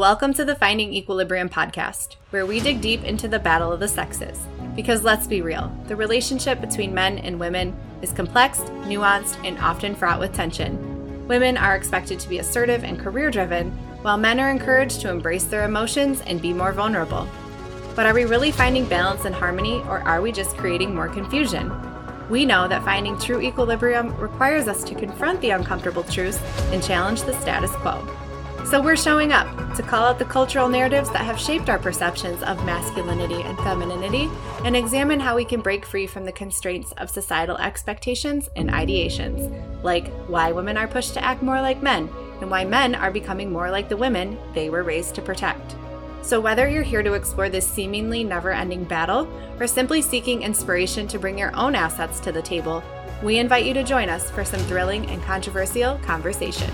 Welcome to the Finding Equilibrium podcast, where we dig deep into the battle of the sexes. Because let's be real, the relationship between men and women is complex, nuanced, and often fraught with tension. Women are expected to be assertive and career driven, while men are encouraged to embrace their emotions and be more vulnerable. But are we really finding balance and harmony, or are we just creating more confusion? We know that finding true equilibrium requires us to confront the uncomfortable truths and challenge the status quo. So we're showing up to call out the cultural narratives that have shaped our perceptions of masculinity and femininity and examine how we can break free from the constraints of societal expectations and ideations, like why women are pushed to act more like men and why men are becoming more like the women they were raised to protect. So, whether you're here to explore this seemingly never ending battle or simply seeking inspiration to bring your own assets to the table, we invite you to join us for some thrilling and controversial conversation.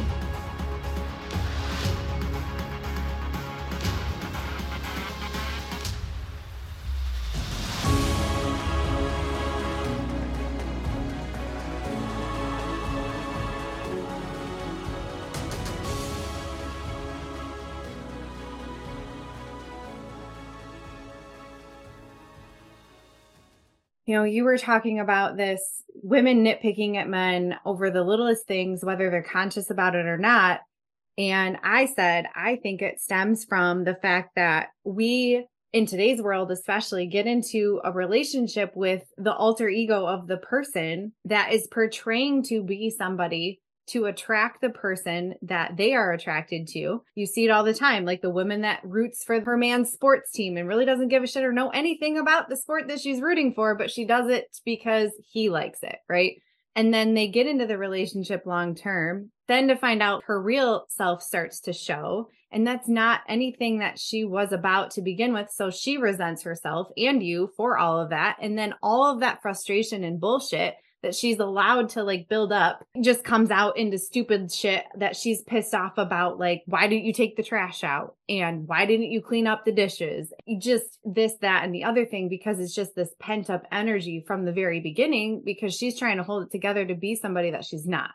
You know, you were talking about this women nitpicking at men over the littlest things, whether they're conscious about it or not. And I said, I think it stems from the fact that we, in today's world, especially, get into a relationship with the alter ego of the person that is portraying to be somebody to attract the person that they are attracted to. You see it all the time, like the woman that roots for her man's sports team and really doesn't give a shit or know anything about the sport that she's rooting for, but she does it because he likes it, right? And then they get into the relationship long term. Then to find out her real self starts to show. And that's not anything that she was about to begin with. So she resents herself and you for all of that. And then all of that frustration and bullshit that she's allowed to like build up just comes out into stupid shit that she's pissed off about like why didn't you take the trash out? And why didn't you clean up the dishes? Just this that and the other thing because it's just this pent up energy from the very beginning because she's trying to hold it together to be somebody that she's not.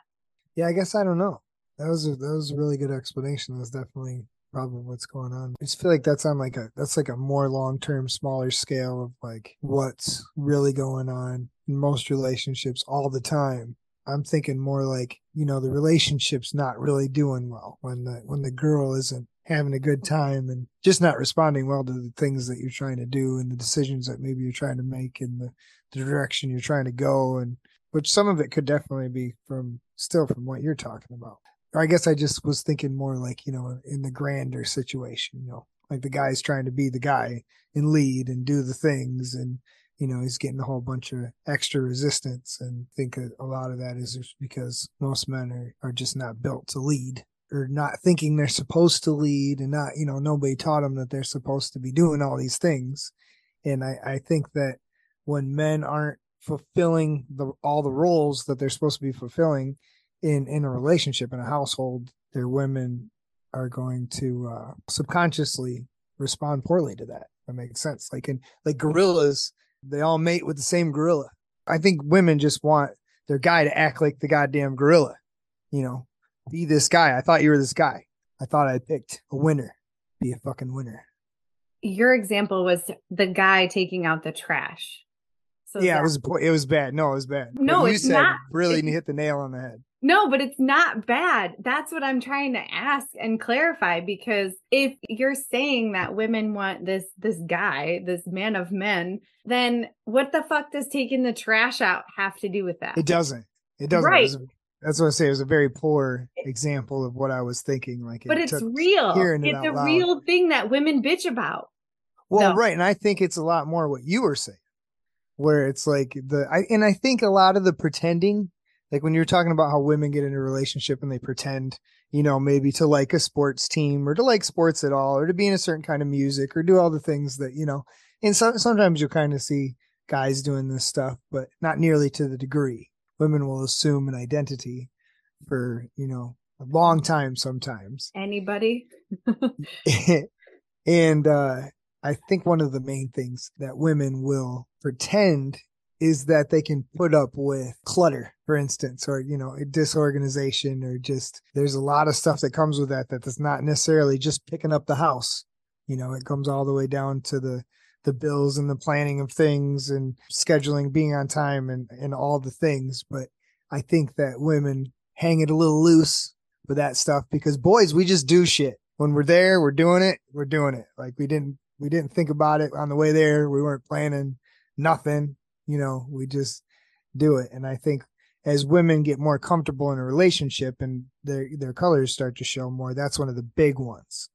Yeah i guess i don't know. That was a, that was a really good explanation. That's definitely probably what's going on. I just feel like that's on like a that's like a more long term, smaller scale of like what's really going on most relationships all the time. I'm thinking more like, you know, the relationship's not really doing well when the when the girl isn't having a good time and just not responding well to the things that you're trying to do and the decisions that maybe you're trying to make and the, the direction you're trying to go and which some of it could definitely be from still from what you're talking about. Or I guess I just was thinking more like, you know, in the grander situation, you know, like the guy's trying to be the guy and lead and do the things and you know, he's getting a whole bunch of extra resistance. And I think a lot of that is because most men are, are just not built to lead or not thinking they're supposed to lead and not, you know, nobody taught them that they're supposed to be doing all these things. And I, I think that when men aren't fulfilling the, all the roles that they're supposed to be fulfilling in, in a relationship, in a household, their women are going to uh, subconsciously respond poorly to that. That makes sense. Like in like gorillas, they all mate with the same gorilla. I think women just want their guy to act like the goddamn gorilla. You know, be this guy. I thought you were this guy. I thought I picked a winner. Be a fucking winner. Your example was the guy taking out the trash. So yeah, that, it was it was bad. No, it was bad. No, you it's said not, really hit the nail on the head. No, but it's not bad. That's what I'm trying to ask and clarify because if you're saying that women want this this guy, this man of men, then what the fuck does taking the trash out have to do with that? It doesn't. It doesn't. Right. It that's what I say. It was a very poor example of what I was thinking. Like, but it it's real. It it's a loud. real thing that women bitch about. Well, no. right, and I think it's a lot more what you were saying, where it's like the I and I think a lot of the pretending like when you're talking about how women get in a relationship and they pretend you know maybe to like a sports team or to like sports at all or to be in a certain kind of music or do all the things that you know and so, sometimes you'll kind of see guys doing this stuff but not nearly to the degree. Women will assume an identity for you know a long time sometimes. Anybody? And uh i think one of the main things that women will pretend is that they can put up with clutter, for instance, or, you know, disorganization or just there's a lot of stuff that comes with that that is not necessarily just picking up the house. You know, it comes all the way down to the the bills and the planning of things and scheduling, being on time and, and all the things. But I think that women hang it a little loose with that stuff because boys, we just do shit. When we're there, we're doing it, we're doing it. Like we didn't we didn't think about it on the way there. We weren't planning nothing you know we just do it. And i think as women get more comfortable in a relationship and their their colors start to show more that's one of the big ones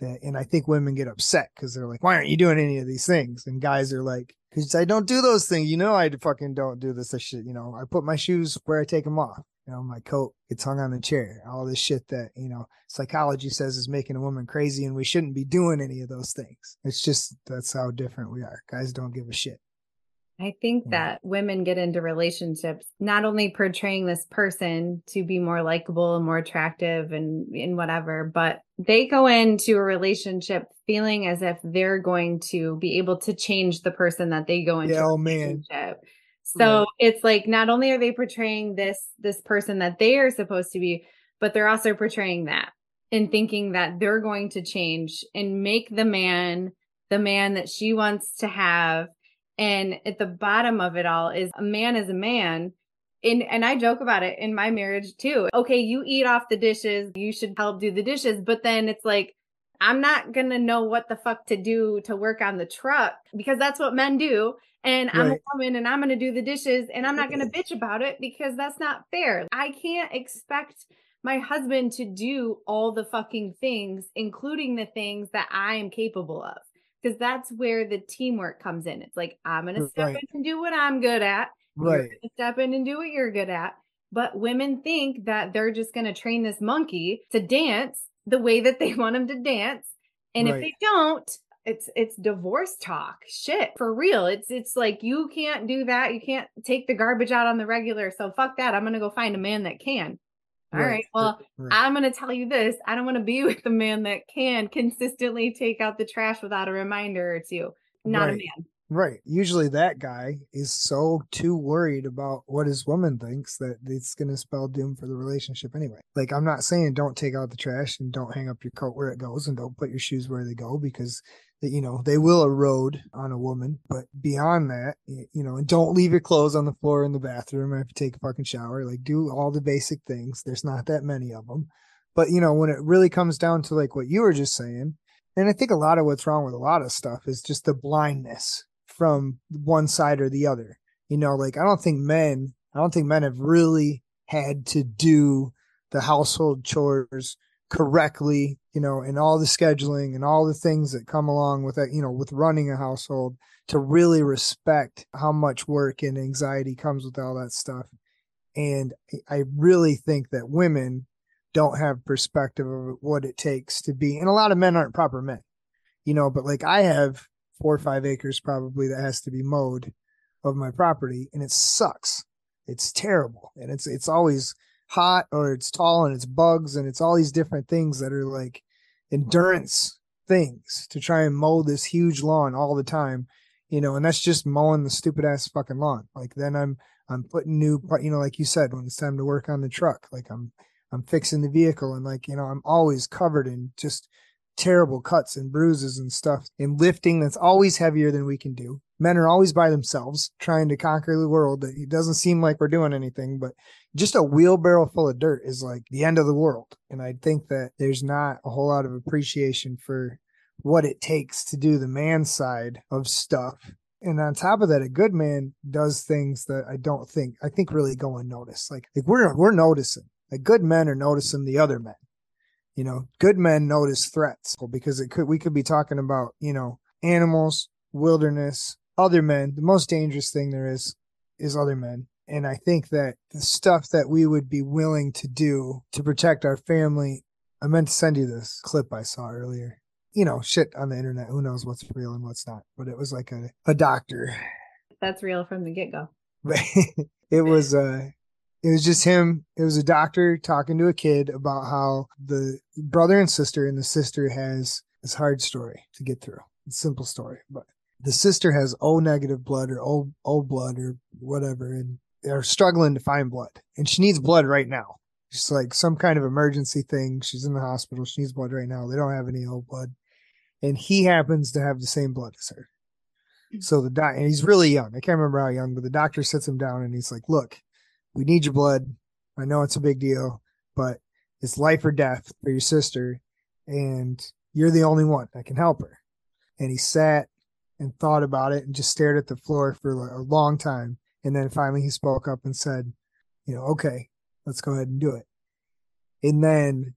that and i think women get upset because they're like why aren't you doing any of these things? And guys are like because i don't do those things. You know i fucking don't do this shit. You know i put my shoes where i take them off. You know my coat gets hung on the chair all this shit that you know psychology says is making a woman crazy and we shouldn't be doing any of those things it's just that's how different we are. Guys don't give a shit I think that women get into relationships not only portraying this person to be more likable and more attractive and and whatever, but they go into a relationship feeling as if they're going to be able to change the person that they go into yeah, oh, man. So right. it's like not only are they portraying this this person that they are supposed to be, but they're also portraying that and thinking that they're going to change and make the man the man that she wants to have and at the bottom of it all is a man is a man. And, and I joke about it in my marriage too. Okay, you eat off the dishes, you should help do the dishes. But then it's like, I'm not going to know what the fuck to do to work on the truck because that's what men do. And right. I'm a woman and I'm going to do the dishes and I'm not going to bitch about it because that's not fair. I can't expect my husband to do all the fucking things, including the things that I am capable of because that's where the teamwork comes in. It's like I'm going to step right. in and do what I'm good at. Right. step in and do what you're good at. But women think that they're just going to train this monkey to dance the way that they want him to dance. And right. if they don't, it's it's divorce talk. Shit, for real. It's it's like you can't do that. You can't take the garbage out on the regular. So fuck that. I'm going to go find a man that can. All right. right. Well, right. I'm going to tell you this. I don't want to be with a man that can consistently take out the trash without a reminder or two. Not right. a man. Right. Usually that guy is so too worried about what his woman thinks that it's going to spell doom for the relationship anyway. Like, I'm not saying don't take out the trash and don't hang up your coat where it goes and don't put your shoes where they go because you know they will erode on a woman but beyond that you know and don't leave your clothes on the floor in the bathroom after you take a fucking shower like do all the basic things. There's not that many of them but you know when it really comes down to like what you were just saying and i think a lot of what's wrong with a lot of stuff is just the blindness from one side or the other. You know like i don't think men i don't think men have really had to do the household chores correctly, you know, and all the scheduling and all the things that come along with that, you know, with running a household to really respect how much work and anxiety comes with all that stuff. And I really think that women don't have perspective of what it takes to be, and a lot of men aren't proper men, you know, but like I have four or five acres probably that has to be mowed of my property and it sucks. It's terrible. And it's, it's always, hot or it's tall and it's bugs and it's all these different things that are like endurance things to try and mow this huge lawn all the time you know and that's just mowing the stupid ass fucking lawn. Like then i'm i'm putting new you know like you said when it's time to work on the truck like i'm i'm fixing the vehicle and like you know i'm always covered in just terrible cuts and bruises and stuff and lifting that's always heavier than we can do men are always by themselves trying to conquer the world it doesn't seem like we're doing anything but just a wheelbarrow full of dirt is like the end of the world. And I think that there's not a whole lot of appreciation for what it takes to do the man side of stuff. And on top of that, a good man does things that I don't think I think really go unnoticed. Like like we're we're noticing. Like good men are noticing the other men. You know, good men notice threats because it could we could be talking about, you know, animals, wilderness, other men. The most dangerous thing there is is other men and I think that the stuff that we would be willing to do to protect our family, I meant to send you this clip I saw earlier. You know, shit on the internet. Who knows what's real and what's not? But it was like a, a doctor. That's real from the get go. it was uh it was just him. It was a doctor talking to a kid about how the brother and sister and the sister has this hard story to get through. It's simple story, but the sister has O negative blood or O O blood or whatever, and they're struggling to find blood, and she needs blood right now. It's like some kind of emergency thing. She's in the hospital. She needs blood right now. They don't have any O blood, and he happens to have the same blood as her. Mm-hmm. So the doc, and he's really young. I can't remember how young, but the doctor sits him down and he's like, "Look, we need your blood. I know it's a big deal, but it's life or death for your sister, and you're the only one that can help her." And he sat and thought about it and just stared at the floor for a long time, and then finally he spoke up and said, "You know, okay, let's go ahead and do it." And then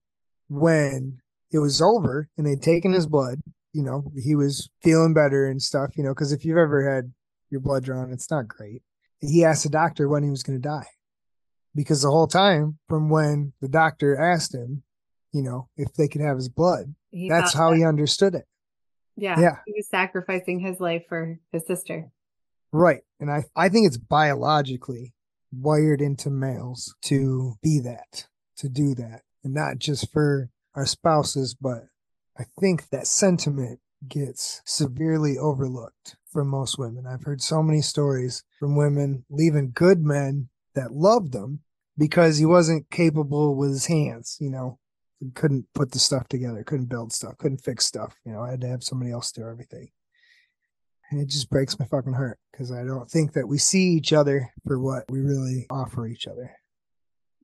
when it was over and they'd taken his blood you know, he was feeling better and stuff, you know, because if you've ever had your blood drawn, it's not great. He asked the doctor when he was going to die because the whole time from when the doctor asked him, you know, if they could have his blood, he that's how that. he understood it. Yeah. Yeah. He was sacrificing his life for his sister. Right. And I, I think it's biologically wired into males to be that, to do that. And not just for our spouses, but I think that sentiment gets severely overlooked for most women. I've heard so many stories from women leaving good men that loved them because he wasn't capable with his hands, you know, couldn't put the stuff together, couldn't build stuff, couldn't fix stuff. You know, I had to have somebody else do everything. And it just breaks my fucking heart because I don't think that we see each other for what we really offer each other.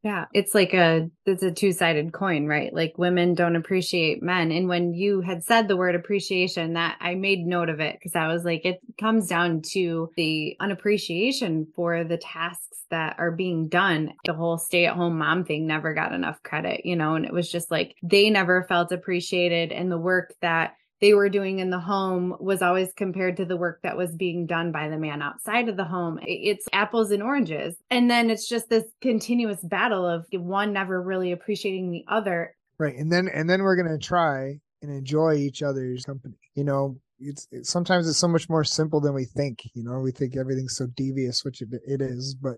Yeah, it's like a it's a two-sided coin, right? Like women don't appreciate men. And when you had said the word appreciation, that I made note of it because I was like it comes down to the unappreciation for the tasks that are being done. The whole stay-at-home mom thing never got enough credit, you know, and it was just like they never felt appreciated and the work that they were doing in the home was always compared to the work that was being done by the man outside of the home. It's apples and oranges. And then it's just this continuous battle of one never really appreciating the other. Right. And then and then we're going to try and enjoy each other's company. You know, it's, sometimes it's so much more simple than we think, you know, we think everything's so devious, which it, it is, but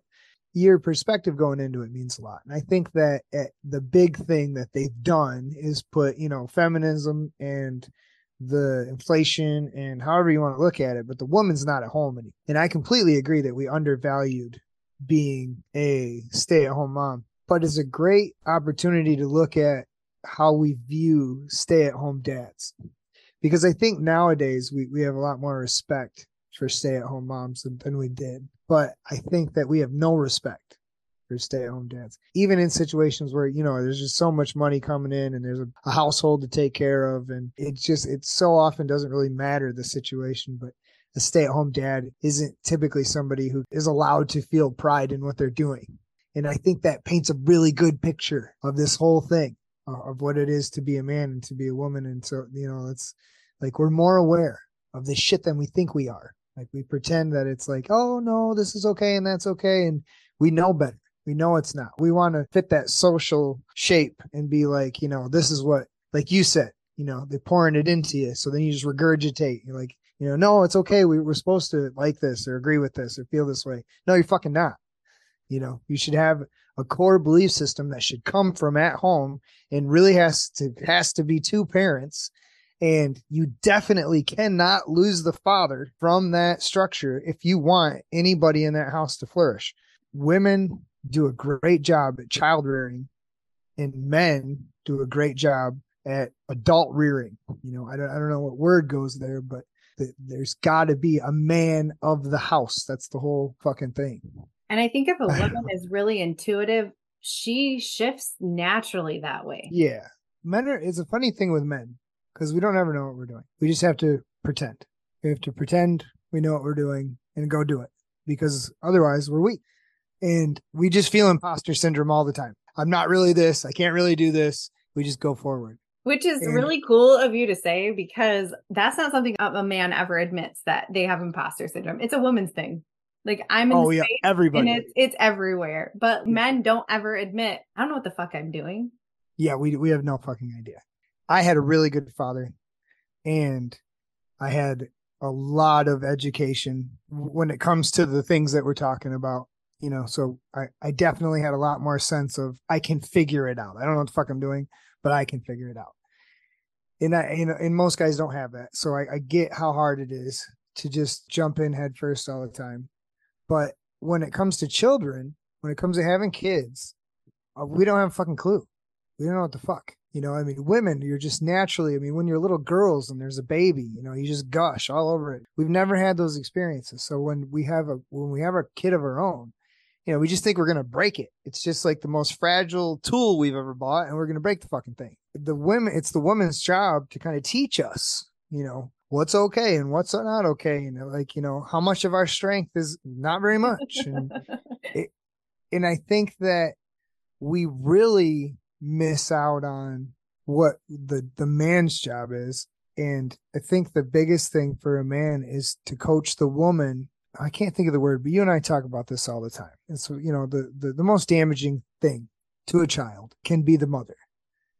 your perspective going into it means a lot. And I think that eh, the big thing that they've done is put, you know, feminism and the inflation and however you want to look at it, but the woman's not at home anymore. And I completely agree that we undervalued being a stay at home mom, but it's a great opportunity to look at how we view stay at home dads. Because I think nowadays we, we have a lot more respect for stay at home moms than, than we did. But I think that we have no respect for stay at home dads. Even in situations where, you know, there's just so much money coming in and there's a, a household to take care of. And it just, it so often doesn't really matter the situation. But a stay at home dad isn't typically somebody who is allowed to feel pride in what they're doing. And I think that paints a really good picture of this whole thing uh, of what it is to be a man and to be a woman. And so, you know, it's like we're more aware of the shit than we think we are. Like we pretend that it's like, oh no, this is okay and that's okay. And we know better. We know it's not. We want to fit that social shape and be like, you know, this is what, like you said, you know, they're pouring it into you. So then you just regurgitate. You're like, you know, no, it's okay. We, we're supposed to like this or agree with this or feel this way. No, you're fucking not. You know, you should have a core belief system that should come from at home and really has to has to be two parents and you definitely cannot lose the father from that structure if you want anybody in that house to flourish women do a great job at child rearing and men do a great job at adult rearing. You know, I don't, I don't know what word goes there, but th- there's got to be a man of the house. That's the whole fucking thing. And I think if a woman is really intuitive, she shifts naturally that way. Yeah. Men are, it's a funny thing with men because we don't ever know what we're doing. We just have to pretend. We have to pretend we know what we're doing and go do it because otherwise we're weak and we just feel imposter syndrome all the time. I'm not really this. I can't really do this. We just go forward. Which is and, really cool of you to say because that's not something a man ever admits that they have imposter syndrome. It's a woman's thing. Like I'm in oh yeah, everybody. And it's it's everywhere. But yeah. men don't ever admit, I don't know what the fuck I'm doing. Yeah, we we have no fucking idea. I had a really good father and I had a lot of education when it comes to the things that we're talking about you know so i i definitely had a lot more sense of i can figure it out i don't know what the fuck i'm doing but i can figure it out and i you know and most guys don't have that so i, I get how hard it is to just jump in head first all the time. But when it comes to children, when it comes to having kids, uh, we don't have a fucking clue. We don't know what the fuck. You know, I mean, women, you're just naturally, I mean, when you're little girls and there's a baby, you know, you just gush all over it. We've never had those experiences. So when we have a, when we have a kid of our own, you know, we just think we're going to break it. It's just like the most fragile tool we've ever bought and we're going to break the fucking thing. The women, it's the woman's job to kind of teach us, you know, what's okay and what's not okay. and like, you know, how much of our strength is not very much. And, it, and I think that we really miss out on what the the man's job is and i think the biggest thing for a man is to coach the woman i can't think of the word but you and i talk about this all the time and so you know the the, the most damaging thing to a child can be the mother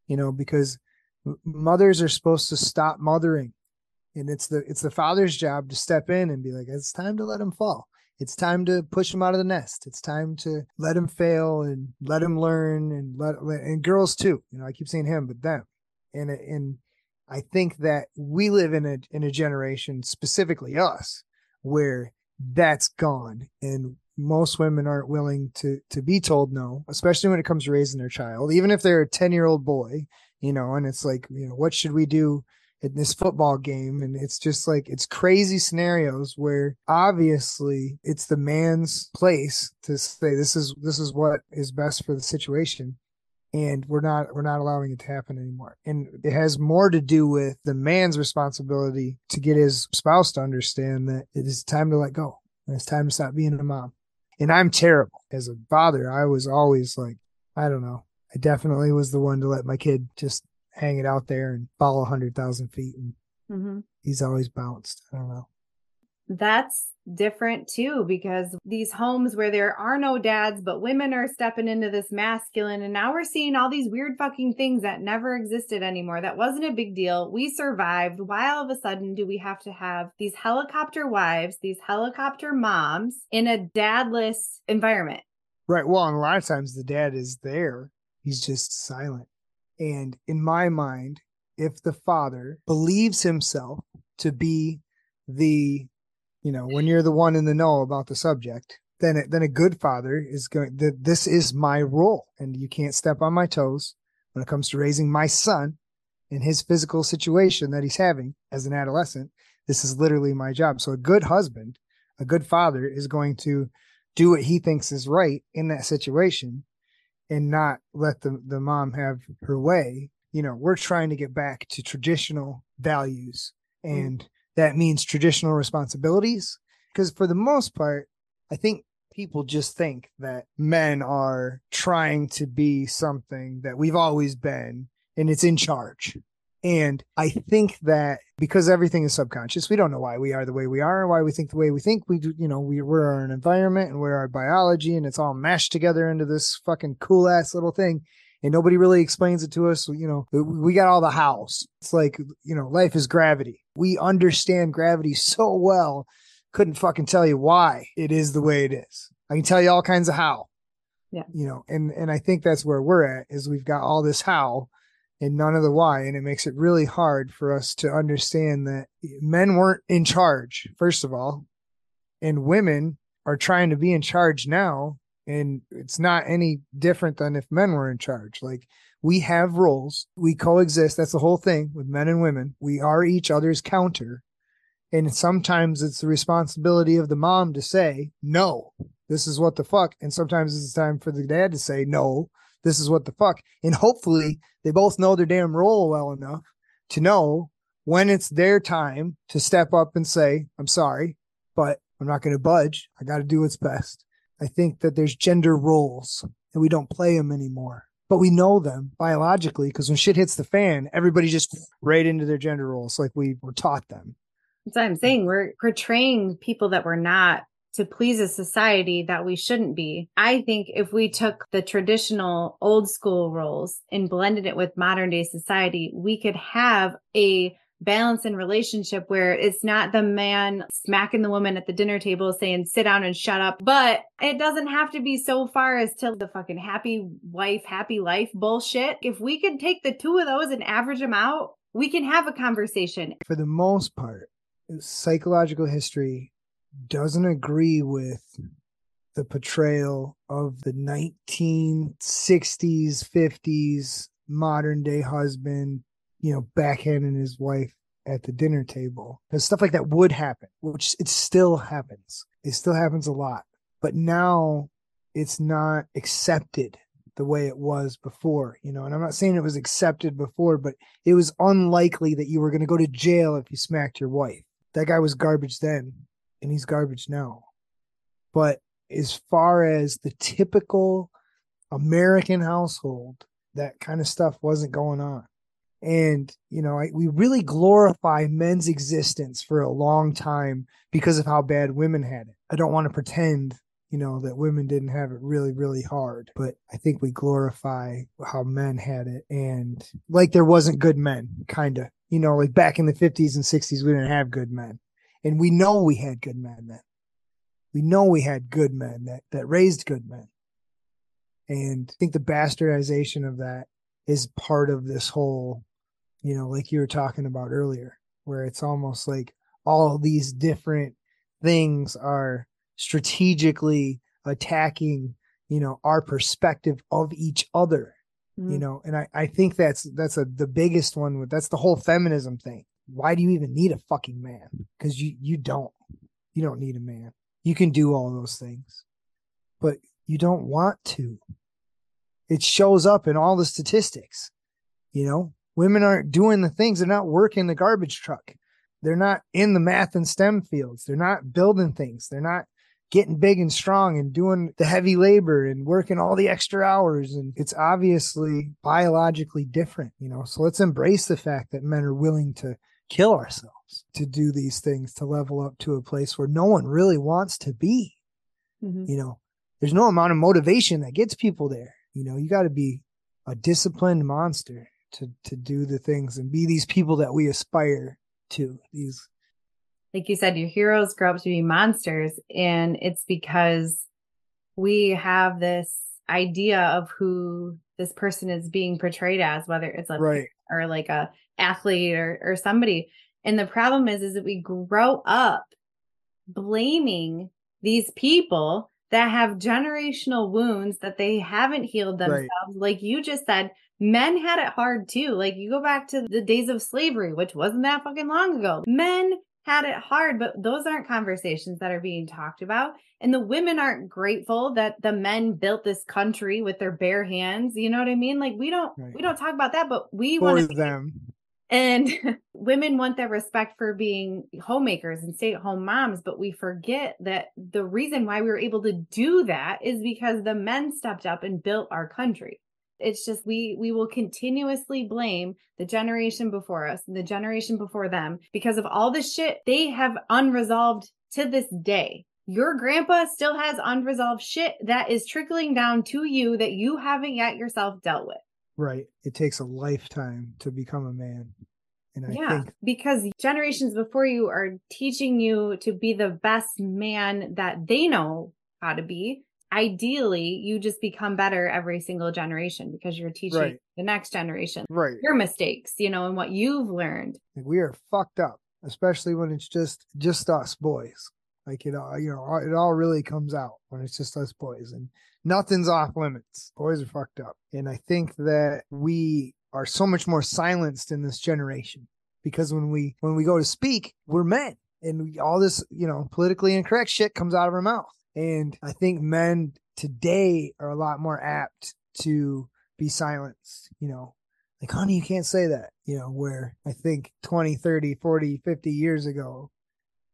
you know because mothers are supposed to stop mothering and it's the it's the father's job to step in and be like it's time to let him fall it's time to push him out of the nest. It's time to let him fail and let him learn and let and girls too. You know, I keep saying him, but them. And and I think that we live in a in a generation, specifically us, where that's gone, and most women aren't willing to to be told no, especially when it comes to raising their child, even if they're a ten year old boy. You know, and it's like, you know, what should we do in this football game and it's just like it's crazy scenarios where obviously it's the man's place to say this is this is what is best for the situation and we're not we're not allowing it to happen anymore and it has more to do with the man's responsibility to get his spouse to understand that it is time to let go and it's time to stop being a mom and i'm terrible as a father i was always like i don't know i definitely was the one to let my kid just hang it out there and fall a hundred thousand feet, and mm-hmm. he's always bounced. I don't know. That's different too because these homes where there are no dads but women are stepping into this masculine and now we're seeing all these weird fucking things that never existed anymore. That wasn't a big deal. We survived. Why all of a sudden do we have to have these helicopter wives these helicopter moms in a dadless environment? Right. Well and a lot of times the dad is there. He's just silent. And in my mind, if the father believes himself to be the, you know, when you're the one in the know about the subject, then it, then a good father is going that this is my role and you can't step on my toes when it comes to raising my son in his physical situation that he's having as an adolescent. This is literally my job. So a good husband, a good father is going to do what he thinks is right in that situation and not let the, the mom have her way. You know, we're trying to get back to traditional values mm. and. That means traditional responsibilities. Because for the most part, I think people just think that men are trying to be something that we've always been and it's in charge. And I think that because everything is subconscious, we don't know why we are the way we are, and why we think the way we think. We do, you know, we, we're our environment and we're our biology, and it's all mashed together into this fucking cool ass little thing. And nobody really explains it to us. You know, we got all the hows. It's like, you know, life is gravity. We understand gravity so well. Couldn't fucking tell you why it is the way it is. I can tell you all kinds of how. Yeah. You know, and and I think that's where we're at is we've got all this how and none of the why. And it makes it really hard for us to understand that men weren't in charge, first of all, and women are trying to be in charge now. And it's not any different than if men were in charge. Like we have roles, we coexist. That's the whole thing with men and women. We are each other's counter. And sometimes it's the responsibility of the mom to say, no, this is what the fuck. And sometimes it's time for the dad to say, no, this is what the fuck. And hopefully they both know their damn role well enough to know when it's their time to step up and say, I'm sorry, but I'm not going to budge. I got to do what's best. I think that there's gender roles and we don't play them anymore, but we know them biologically because when shit hits the fan, everybody just right into their gender roles like we were taught them. That's what I'm saying. We're portraying people that we're not to please a society that we shouldn't be. I think if we took the traditional old school roles and blended it with modern day society, we could have a balance in relationship where it's not the man smacking the woman at the dinner table saying sit down and shut up. But it doesn't have to be so far as to the fucking happy wife happy life bullshit. If we could take the two of those and average them out we can have a conversation. For the most part psychological history doesn't agree with the portrayal of the 1960s, 50s modern day husband, you know, backhanding his wife at the dinner table. Because stuff like that would happen, which it still happens. It still happens a lot. But now it's not accepted the way it was before, you know. And I'm not saying it was accepted before, but it was unlikely that you were going to go to jail if you smacked your wife. That guy was garbage then, and he's garbage now. But as far as the typical American household, that kind of stuff wasn't going on. And, you know, I, we really glorify men's existence for a long time because of how bad women had it. I don't want to pretend, you know, that women didn't have it really, really hard, but I think we glorify how men had it. And like there wasn't good men, kind of, you know, like back in the 50s and 60s, we didn't have good men. And we know we had good men then. We know we had good men that, that raised good men. And I think the bastardization of that is part of this whole, you know, like you were talking about earlier, where it's almost like all these different things are strategically attacking, you know, our perspective of each other. Mm-hmm. You know, and I, I think that's that's a the biggest one with that's the whole feminism thing. Why do you even need a fucking man? Because you you don't. You don't need a man. You can do all those things. But you don't want to. It shows up in all the statistics. You know, women aren't doing the things, they're not working the garbage truck. They're not in the math and STEM fields. They're not building things. They're not getting big and strong and doing the heavy labor and working all the extra hours. And it's obviously biologically different, you know. So let's embrace the fact that men are willing to kill ourselves to do these things to level up to a place where no one really wants to be. Mm-hmm. You know, there's no amount of motivation that gets people there. You know, you got to be a disciplined monster to to do the things and be these people that we aspire to. These like you said, your heroes grow up to be monsters, and it's because we have this idea of who this person is being portrayed as, whether it's a right. or like a athlete or or somebody. And the problem is, is that we grow up blaming these people that have generational wounds that they haven't healed themselves. Right. Like you just said, men had it hard too. Like you go back to the days of slavery, which wasn't that fucking long ago. Men had it hard, but those aren't conversations that are being talked about. And the women aren't grateful that the men built this country with their bare hands. You know what I mean? Like we don't right. we don't talk about that, but we want them. And women want that respect for being homemakers and stay at home moms, but we forget that the reason why we were able to do that is because the men stepped up and built our country. It's just we we will continuously blame the generation before us and the generation before them because of all the shit they have unresolved to this day. Your grandpa still has unresolved shit that is trickling down to you that you haven't yet yourself dealt with. Right. It takes a lifetime to become a man. And I yeah, think because generations before you are teaching you to be the best man that they know how to be. Ideally, you just become better every single generation because you're teaching right. the next generation right. your mistakes, you know, and what you've learned. We are fucked up, especially when it's just just us boys. Like it all, you know, it all really comes out when it's just us boys, and nothing's off limits. Boys are fucked up. And I think that we are so much more silenced in this generation because when we when we go to speak, we're men. And we, all this, you know, politically incorrect shit comes out of our mouth. And I think men today are a lot more apt to be silenced, you know, like, honey, you can't say that, you know, where I think 20, 30, 40, 50 years ago,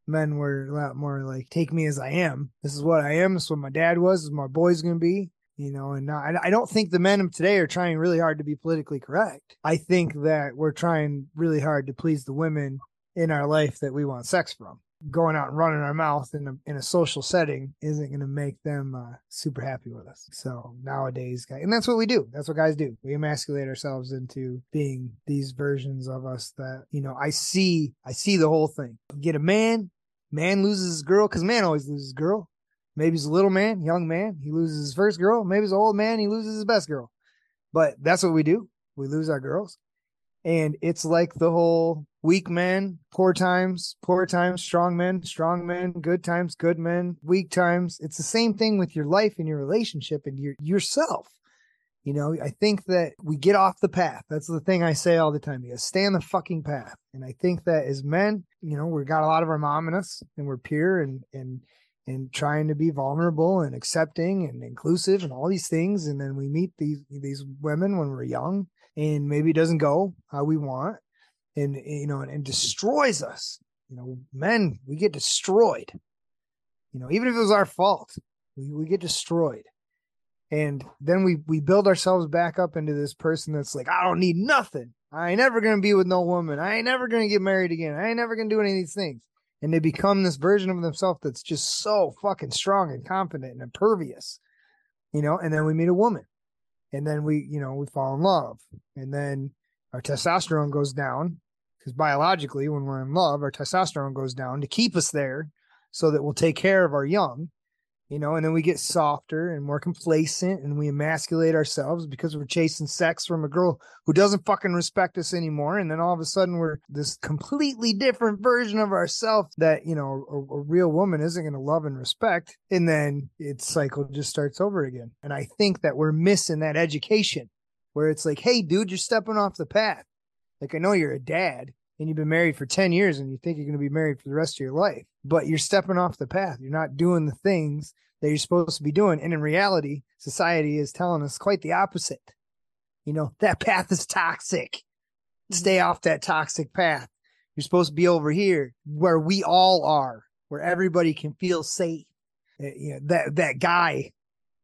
men were a lot more like, take me as I am. This is what I am. This is what my dad was. This is what my boy's going to be. You know, and not, I don't think the men of today are trying really hard to be politically correct. I think that we're trying really hard to please the women in our life that we want sex from. Going out and running our mouth in a, in a social setting isn't going to make them uh, super happy with us. So nowadays, guys, and that's what we do. That's what guys do. We emasculate ourselves into being these versions of us that, you know, I see, I see the whole thing. Get a man, Man loses his girl because man always loses girl. Maybe he's a little man, young man, he loses his first girl. Maybe he's an old man, he loses his best girl. But that's what we do. We lose our girls. And it's like the whole weak men, poor times, poor times, strong men, strong men, good times, good men, weak times. It's the same thing with your life and your relationship and your yourself. You know, I think that we get off the path. That's the thing I say all the time. You stay on the fucking path. And I think that as men, you know, we got a lot of our mom in us and we're pure and and and trying to be vulnerable and accepting and inclusive and all these things. And then we meet these these women when we're young and maybe it doesn't go how we want and eh, you know and, and destroys us. You know, men, we get destroyed. You know, even if it was our fault, we, we get destroyed. And then we we build ourselves back up into this person that's like i don't need nothing. I ain't never gonna be with no woman. I ain't never gonna get married again. I ain't never gonna do any of these things. And they become this version of themselves that's just so fucking strong and confident and impervious you know and then we meet a woman. And then we you know we fall in love. And then our testosterone goes down because biologically when we're in love our testosterone goes down to keep us there so that we'll take care of our young you know, and then we get softer and more complacent and we emasculate ourselves because we're chasing sex from a girl who doesn't fucking respect us anymore. And then all of a sudden we're this completely different version of ourselves that, you know, a, a real woman isn't going to love and respect. And then its cycle just starts over again. And I think that we're missing that education where it's like, hey, dude, you're stepping off the path. Like, I know you're a dad and you've been married for 10 years and you think you're going to be married for the rest of your life but you're stepping off the path. You're not doing the things that you're supposed to be doing. And in reality, society is telling us quite the opposite. You know, that path is toxic. Stay off that toxic path. You're supposed to be over here where we all are, where everybody can feel safe. Uh, you know, that, that guy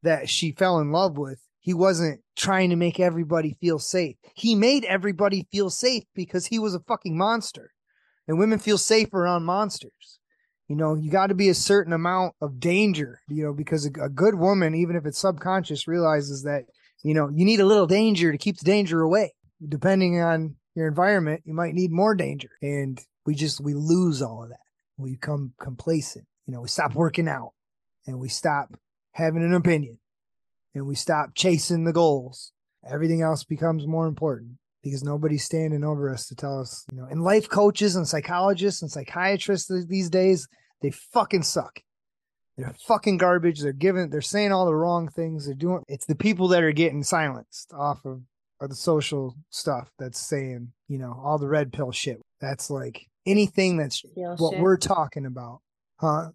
that she fell in love with, he wasn't trying to make everybody feel safe. He made everybody feel safe because he was a fucking monster. And women feel safe around monsters. You know, you got to be a certain amount of danger, you know, because a, a, good woman, even if it's subconscious, realizes that, you know, you need a little danger to keep the danger away. Depending on your environment, you might need more danger. And we just, we lose all of that. We become complacent. You know, we stop working out and we stop having an opinion and we stop chasing the goals. Everything else becomes more important because nobody's standing over us to tell us, you know, and life coaches and psychologists and psychiatrists these days, they fucking suck. They're fucking garbage. They're giving, they're saying all the wrong things. They're doing, it's the people that are getting silenced off of, of the social stuff that's saying, you know, all the red pill shit. That's like anything that's what shit. we're talking about, huh?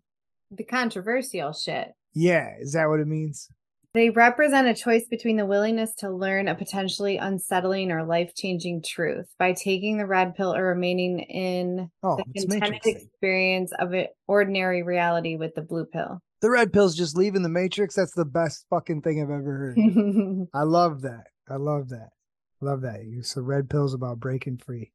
The controversial shit. Yeah. Is that what it means? They represent a choice between the willingness to learn a potentially unsettling or life changing truth by taking the red pill or remaining in oh, the contented experience of an ordinary reality with the blue pill. The red pill's just leaving the matrix. That's the best fucking thing I've ever heard. I love that. I love that. Love that. You so red pill's about breaking free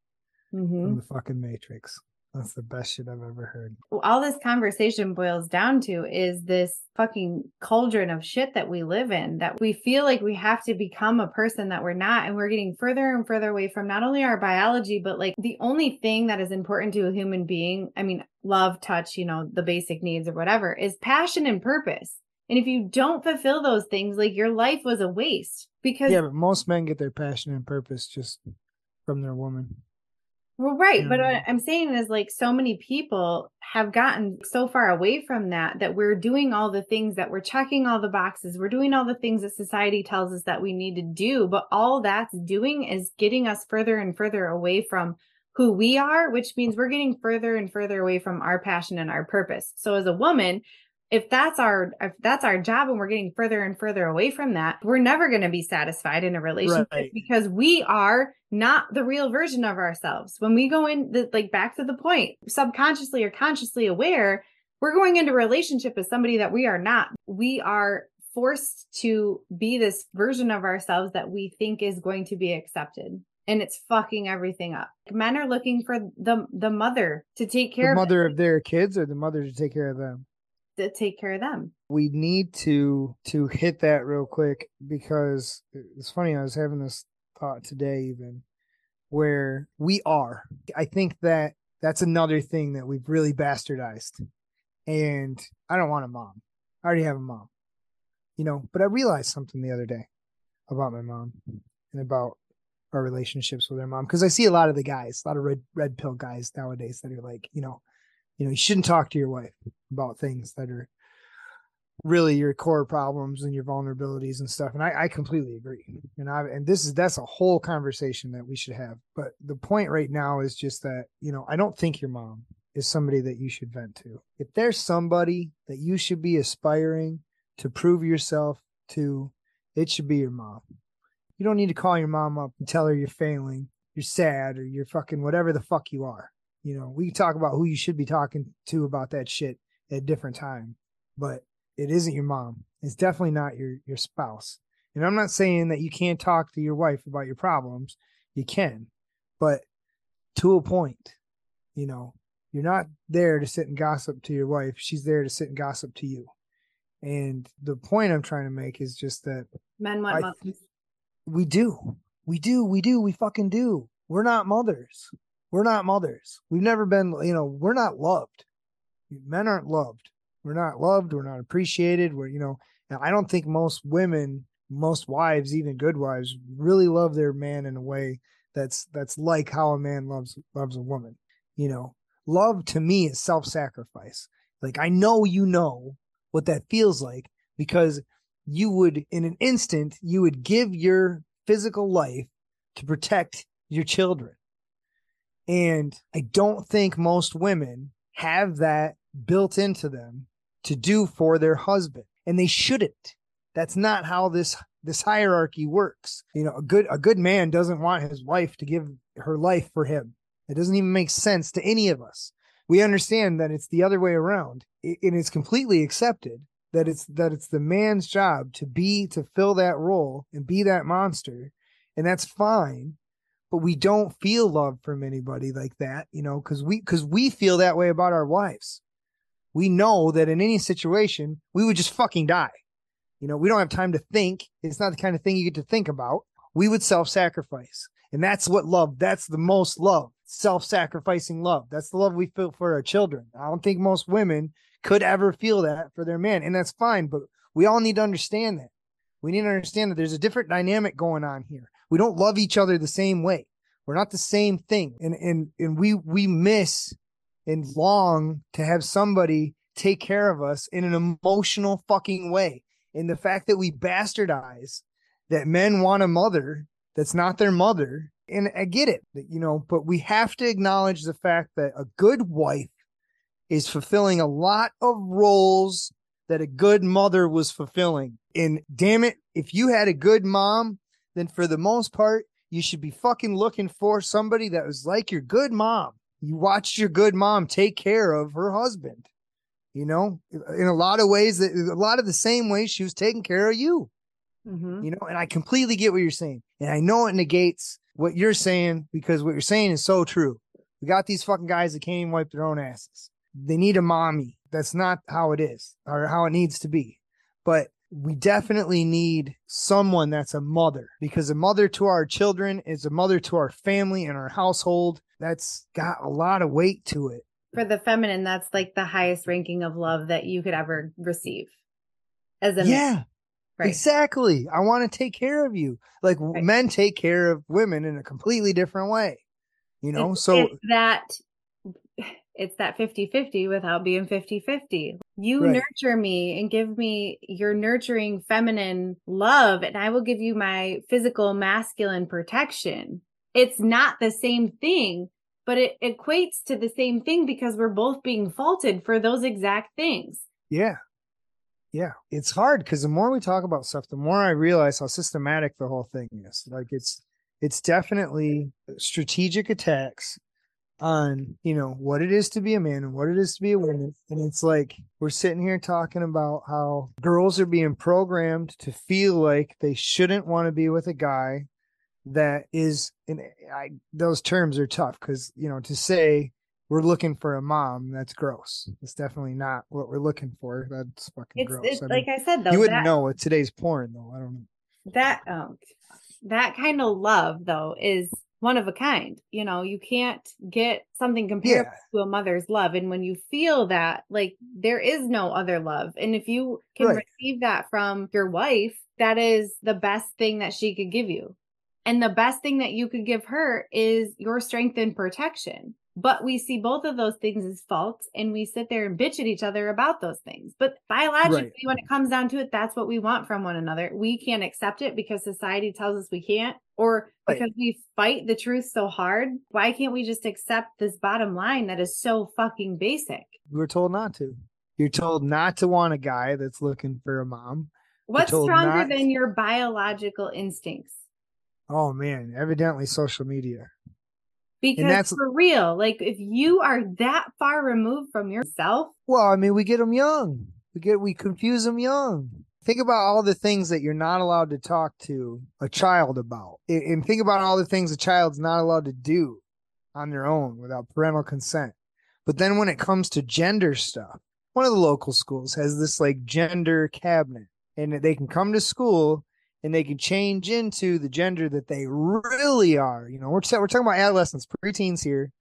mm-hmm. from the fucking matrix. That's the best shit I've ever heard. All this conversation boils down to is this fucking cauldron of shit that we live in that we feel like we have to become a person that we're not. And we're getting further and further away from not only our biology, but like the only thing that is important to a human being. I mean, love, touch, you know, the basic needs or whatever is passion and purpose. And if you don't fulfill those things, like your life was a waste because. Yeah, but most men get their passion and purpose just from their woman. Well, right. But what um, I'm saying is like so many people have gotten so far away from that that we're doing all the things that we're checking all the boxes. We're doing all the things that society tells us that we need to do. But all that's doing is getting us further and further away from who we are, which means we're getting further and further away from our passion and our purpose. So as a woman, if that's our if that's our job and we're getting further and further away from that we're never going to be satisfied in a relationship right. because we are not the real version of ourselves when we go in the, like back to the point subconsciously or consciously aware we're going into relationship as somebody that we are not we are forced to be this version of ourselves that we think is going to be accepted and it's fucking everything up. Men are looking for the the mother to take care the of mother of their kids or the mother to take care of them to take care of them. We need to to hit that real quick because it's funny. I was having this thought today, even where we are. I think that that's another thing that we've really bastardized. And I don't want a mom. I already have a mom, you know. But I realized something the other day about my mom and about our relationships with our mom because I see a lot of the guys, a lot of red red pill guys nowadays that are like, you know, you know, you shouldn't talk to your wife about things that are really your core problems and your vulnerabilities and stuff. And I, I completely agree. And I and this is that's a whole conversation that we should have. But the point right now is just that, you know, I don't think your mom is somebody that you should vent to. If there's somebody that you should be aspiring to prove yourself to, it should be your mom. You don't need to call your mom up and tell her you're failing, you're sad, or you're fucking whatever the fuck you are. You know, we can talk about who you should be talking to about that shit at different time. But it isn't your mom. It's definitely not your your spouse. And I'm not saying that you can't talk to your wife about your problems. You can, but to a point. You know, you're not there to sit and gossip to your wife. She's there to sit and gossip to you. And the point I'm trying to make is just that men want mothers. We do. We do. We do. We fucking do. We're not mothers. We're not mothers. We've never been, you know, we're not loved. Men aren't loved. We're not loved. We're not appreciated. We're, you know, I don't think most women, most wives, even good wives, really love their man in a way that's that's like how a man loves loves a woman. You know, love to me is self-sacrifice. Like I know you know what that feels like because you would in an instant you would give your physical life to protect your children. And I don't think most women have that built into them to do for their husband and they shouldn't. That's not how this this hierarchy works. You know a good a good man doesn't want his wife to give her life for him. It doesn't even make sense to any of us. We understand that it's the other way around. And it's completely accepted that it's that it's the man's job to be to fill that role and be that monster and that's fine. But we don't feel love from anybody like that you know because we because we feel that way about our wives we know that in any situation, we would just fucking die. You know, we don't have time to think. It's not the kind of thing you get to think about. We would self sacrifice. And that's what love, that's the most love, self sacrificing love. That's the love we feel for our children. I don't think most women could ever feel that for their man. And that's fine. But we all need to understand that. We need to understand that there's a different dynamic going on here. We don't love each other the same way. We're not the same thing. And, and, and we, we miss and long to have somebody take care of us in an emotional fucking way. And the fact that we bastardize that men want a mother that's not their mother. And I get it, you know, but we have to acknowledge the fact that a good wife is fulfilling a lot of roles that a good mother was fulfilling. And damn it, if you had a good mom, then for the most part, you should be fucking looking for somebody that was like your good mom you watched your good mom take care of her husband you know in a lot of ways that a lot of the same ways she was taking care of you. Mm-hmm. you know and i completely get what you're saying and i know it negates what you're saying because what you're saying is so true. We got these fucking guys that can't even wipe their own asses. They need a mommy. That's not how it is or how it needs to be. But we definitely need someone that's a mother because a mother to our children is a mother to our family and our household. That's got a lot of weight to it. For the feminine, that's like the highest ranking of love that you could ever receive. As a yeah, right. exactly. I want to take care of you. Like right. men take care of women in a completely different way. You know, it's, so it's that it's that 50-50 without being 50-50 you right. nurture me and give me your nurturing feminine love and i will give you my physical masculine protection. It's not the same thing but it equates to the same thing because we're both being faulted for those exact things. Yeah. Yeah. It's hard because the more we talk about stuff the more i realize how systematic the whole thing is. Like it's it's definitely strategic attacks on you know what it is to be a man and what it is to be a woman. And it's like we're sitting here talking about how girls are being programmed to feel like they shouldn't want to be with a guy that is and I those terms are tough cuz you know to say we're looking for a mom that's gross. It's definitely not what we're looking for. That's fucking it's, gross. it's, I mean, like i said though you wouldn't that, know what today's porn though. I don't know. That um that kind of love though is one of a kind. You know, you can't get something comparable yeah. to a mother's love. And when you feel that, like there is no other love. And if you can right. receive that from your wife, that is the best thing that she could give you. And the best thing that you could give her is your strength and protection. But we see both of those things as faults and we sit there and bitch at each other about those things. But biologically, right. when it comes down to it, that's what we want from one another. We can't accept it because society tells us we can't, or because right. we fight the truth so hard. Why can't we just accept this bottom line that is so fucking basic? We were told not to. You're told not to want a guy that's looking for a mom. What's stronger not... than your biological instincts? Oh man, evidently social media. Because for real, like if you are that far removed from yourself. Well, I mean, we get them young. We get we confuse them young. Think about all the things that you're not allowed to talk to a child about, and think about all the things a child's not allowed to do on their own without parental consent. But then when it comes to gender stuff, one of the local schools has this like gender cabinet, and they can come to school and they can change into the gender that they really are. You know, we're, t- we're talking about adolescents, preteens here,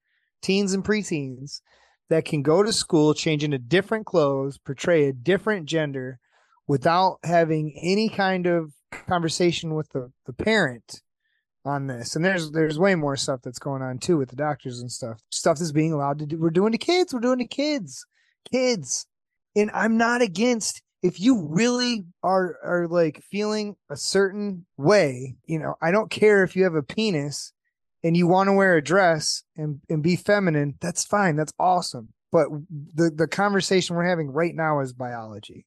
teens and preteens that can go to school, change into different clothes, portray a different gender without having any kind of conversation with the, the parent on this. And there's there's way more stuff that's going on too with the doctors and stuff. Stuff that's being allowed to do. We're doing to kids. We're doing to kids. Kids. And I'm not against if you really are are like feeling a certain way, you know, I don't care if you have a penis and you want to wear a dress and and be feminine, that's fine. That's awesome. But the the conversation we're having right now is biology.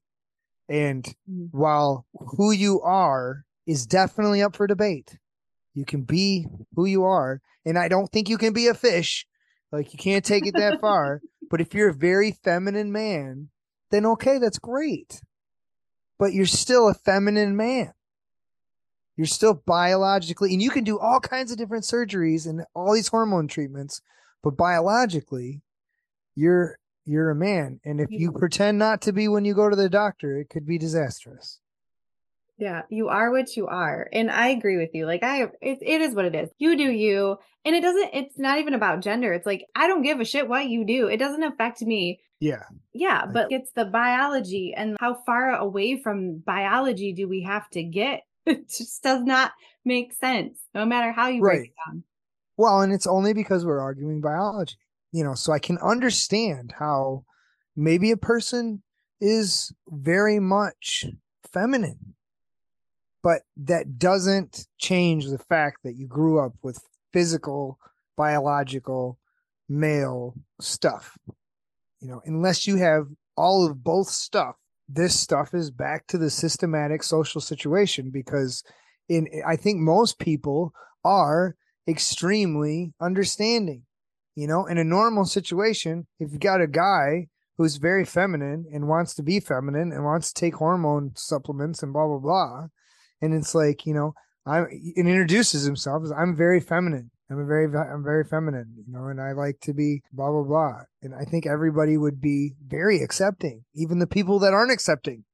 And mm-hmm. while who you are is definitely up for debate, you can be who you are. And I don't think you can be a fish. Like you can't take it that far. But if you're a very feminine man, then okay, that's great but you're still a feminine man. You're still biologically, and you can do all kinds of different surgeries and all these hormone treatments, but biologically, you're you're a man. And if you pretend not to be when you go to the doctor, it could be disastrous. Yeah, you are what you are. And I agree with you. Like I it, it is what it is. You do you. And it doesn't it's not even about gender. It's like I don't give a shit what you do. It doesn't affect me. Yeah. Yeah, but it's the biology and how far away from biology do we have to get? It just does not make sense no matter how you break it down. Well, and it's only because we're arguing biology. You know, so I can understand how maybe a person is very much feminine but that doesn't change the fact that you grew up with physical, biological, male stuff. You know, unless you have all of both stuff, this stuff is back to the systematic social situation because in I think most people are extremely understanding. You know, in a normal situation, if you got a guy who's very feminine and wants to be feminine and wants to take hormone supplements and blah blah blah, and it's like you know I'm and introduces himself as I'm very feminine. I'm a very I'm very feminine, you know, and I like to be blah blah blah. And I think everybody would be very accepting. Even the people that aren't accepting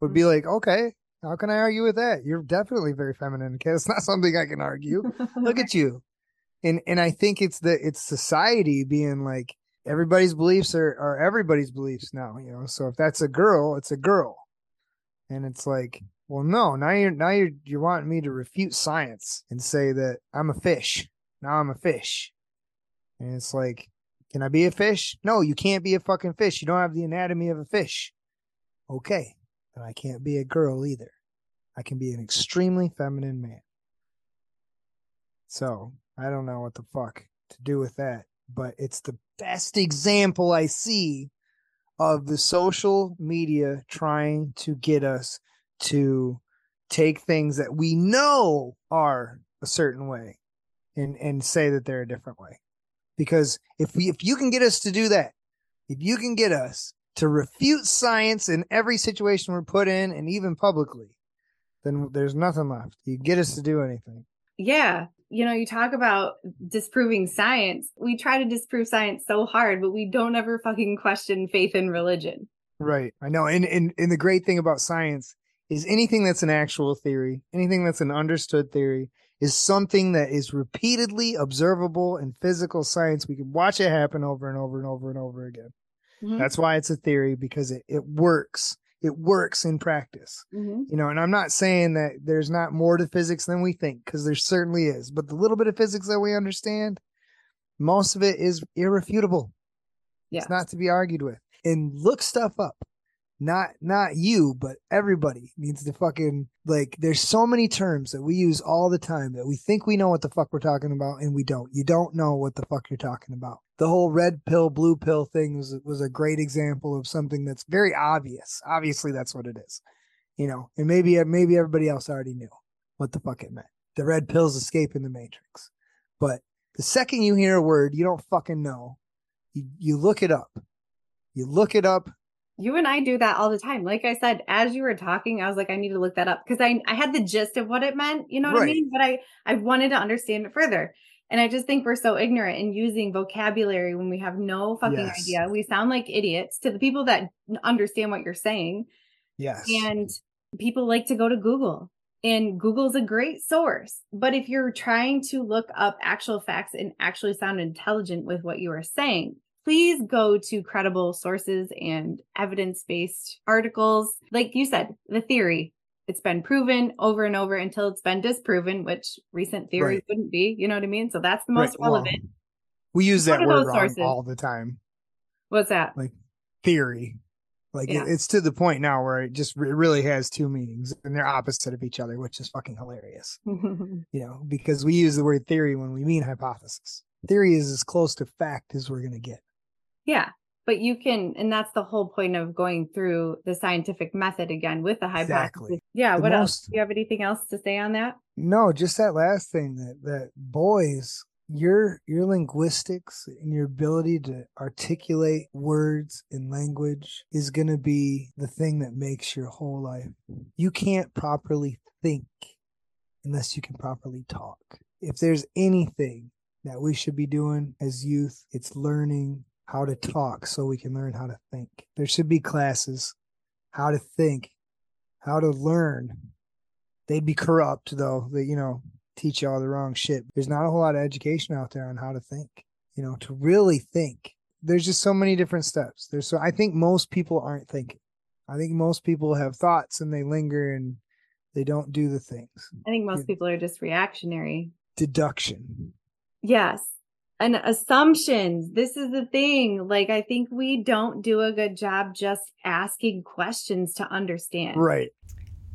would be mm. like, okay, how can I argue with that? You're definitely very feminine. Okay, it's not something I can argue. Look at you. And and I think it's the it's society being like everybody's beliefs are are everybody's beliefs now. You know, so if that's a girl, it's a girl, and it's like well, no. Now you're now you're you want me to refute science and say that I'm a fish. Now I'm a fish, and it's like, can I be a fish? No, you can't be a fucking fish. You don't have the anatomy of a fish. Okay, but I can't be a girl either. I can be an extremely feminine man. So I don't know what the fuck to do with that, but it's the best example I see of the social media trying to get us to take things that we know are a certain way and and say that they're a different way. Because if we if you can get us to do that if you can get us to refute science in every situation we're put in and even publicly then there's nothing left. You get us to do anything. Yeah. You know you talk about disproving science. We try to disprove science so hard but we don't ever fucking question faith and religion. Right. I know. And and, and the great thing about science is anything that's an actual theory, anything that's an understood theory, is something that is repeatedly observable in physical science. We can watch it happen over and over and over and over again. Mm-hmm. That's why it's a theory because it, it works. it works in practice. Mm-hmm. You know, and I'm not saying that there's not more to physics than we think, because there certainly is. But the little bit of physics that we understand, most of it is irrefutable. Yeah. It's not to be argued with. And look stuff up. Not not you, but everybody needs to fucking like there's so many terms that we use all the time that we think we know what the fuck we're talking about and we don't. You don't know what the fuck you're talking about. The whole red pill, blue pill thing was was a great example of something that's very obvious. Obviously that's what it is. You know, and maybe maybe everybody else already knew what the fuck it meant. The red pill's escaping the matrix. But the second you hear a word you don't fucking know, you, you look it up. You look it up You and I do that all the time. Like I said, as you were talking, I was like, I need to look that up because I, I had the gist of what it meant. You know what I mean? But I, I wanted to understand it further. And I just think we're so ignorant in using vocabulary when we have no fucking Yes. idea. We sound like idiots to the people that understand what you're saying. Yes. And people like to go to Google. And Google's a great source. But if you're trying to look up actual facts and actually sound intelligent with what you are saying, please go to credible sources and evidence based articles. Like you said, the theory. It's been proven over and over until it's been disproven, which recent theories Right. wouldn't be. You know what I mean? So that's the most Right, well, relevant. we use that word wrong sources. all the time. What's that? Like theory. Like Yeah. it, it's to the point now where it just it really has two meanings and they're opposite of each other, which is fucking hilarious. You know, because we use the word theory when we mean hypothesis. Theory is as close to fact as we're gonna get. Yeah. But you can, and that's the whole point of going through the scientific method again with the hypothesis. Exactly. Yeah. The what else? Do you have anything else to say on that? No, just that last thing that that boys, your your linguistics and your ability to articulate words and language is going to be the thing that makes your whole life. You can't properly think unless you can properly talk. If there's anything that we should be doing as youth, it's learning how to talk so we can learn how to think. There should be classes how to think, how to learn they'd be corrupt though that you know teach you all the wrong shit there's not a whole lot of education out there on how to think you know to really think there's just so many different steps there's so i think most people aren't thinking i think most people have thoughts and they linger and they don't do the things I think most Yeah. people are just reactionary. deduction Yes. And assumptions. This is the thing. Like, I think we don't do a good job just asking questions to understand. right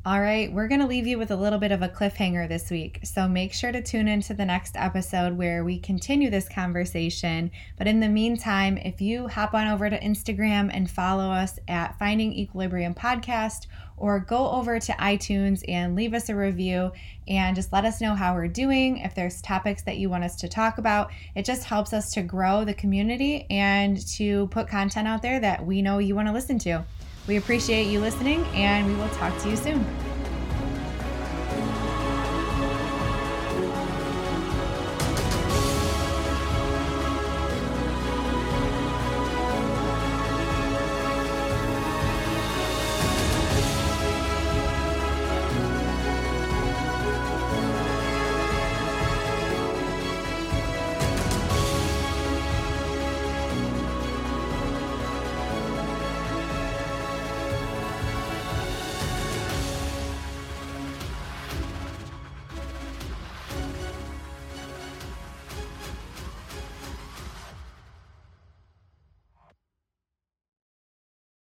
All right, we're going to leave you with a little bit of a cliffhanger this week. So make sure to tune into the next episode where we continue this conversation. But in the meantime, if you hop on over to Instagram and follow us at Finding Equilibrium Podcast, or go over to iTunes and leave us a review and just let us know how we're doing. If there's topics that you want us to talk about, it just helps us to grow the community and to put content out there that we know you want to listen to. We appreciate you listening, and we will talk to you soon.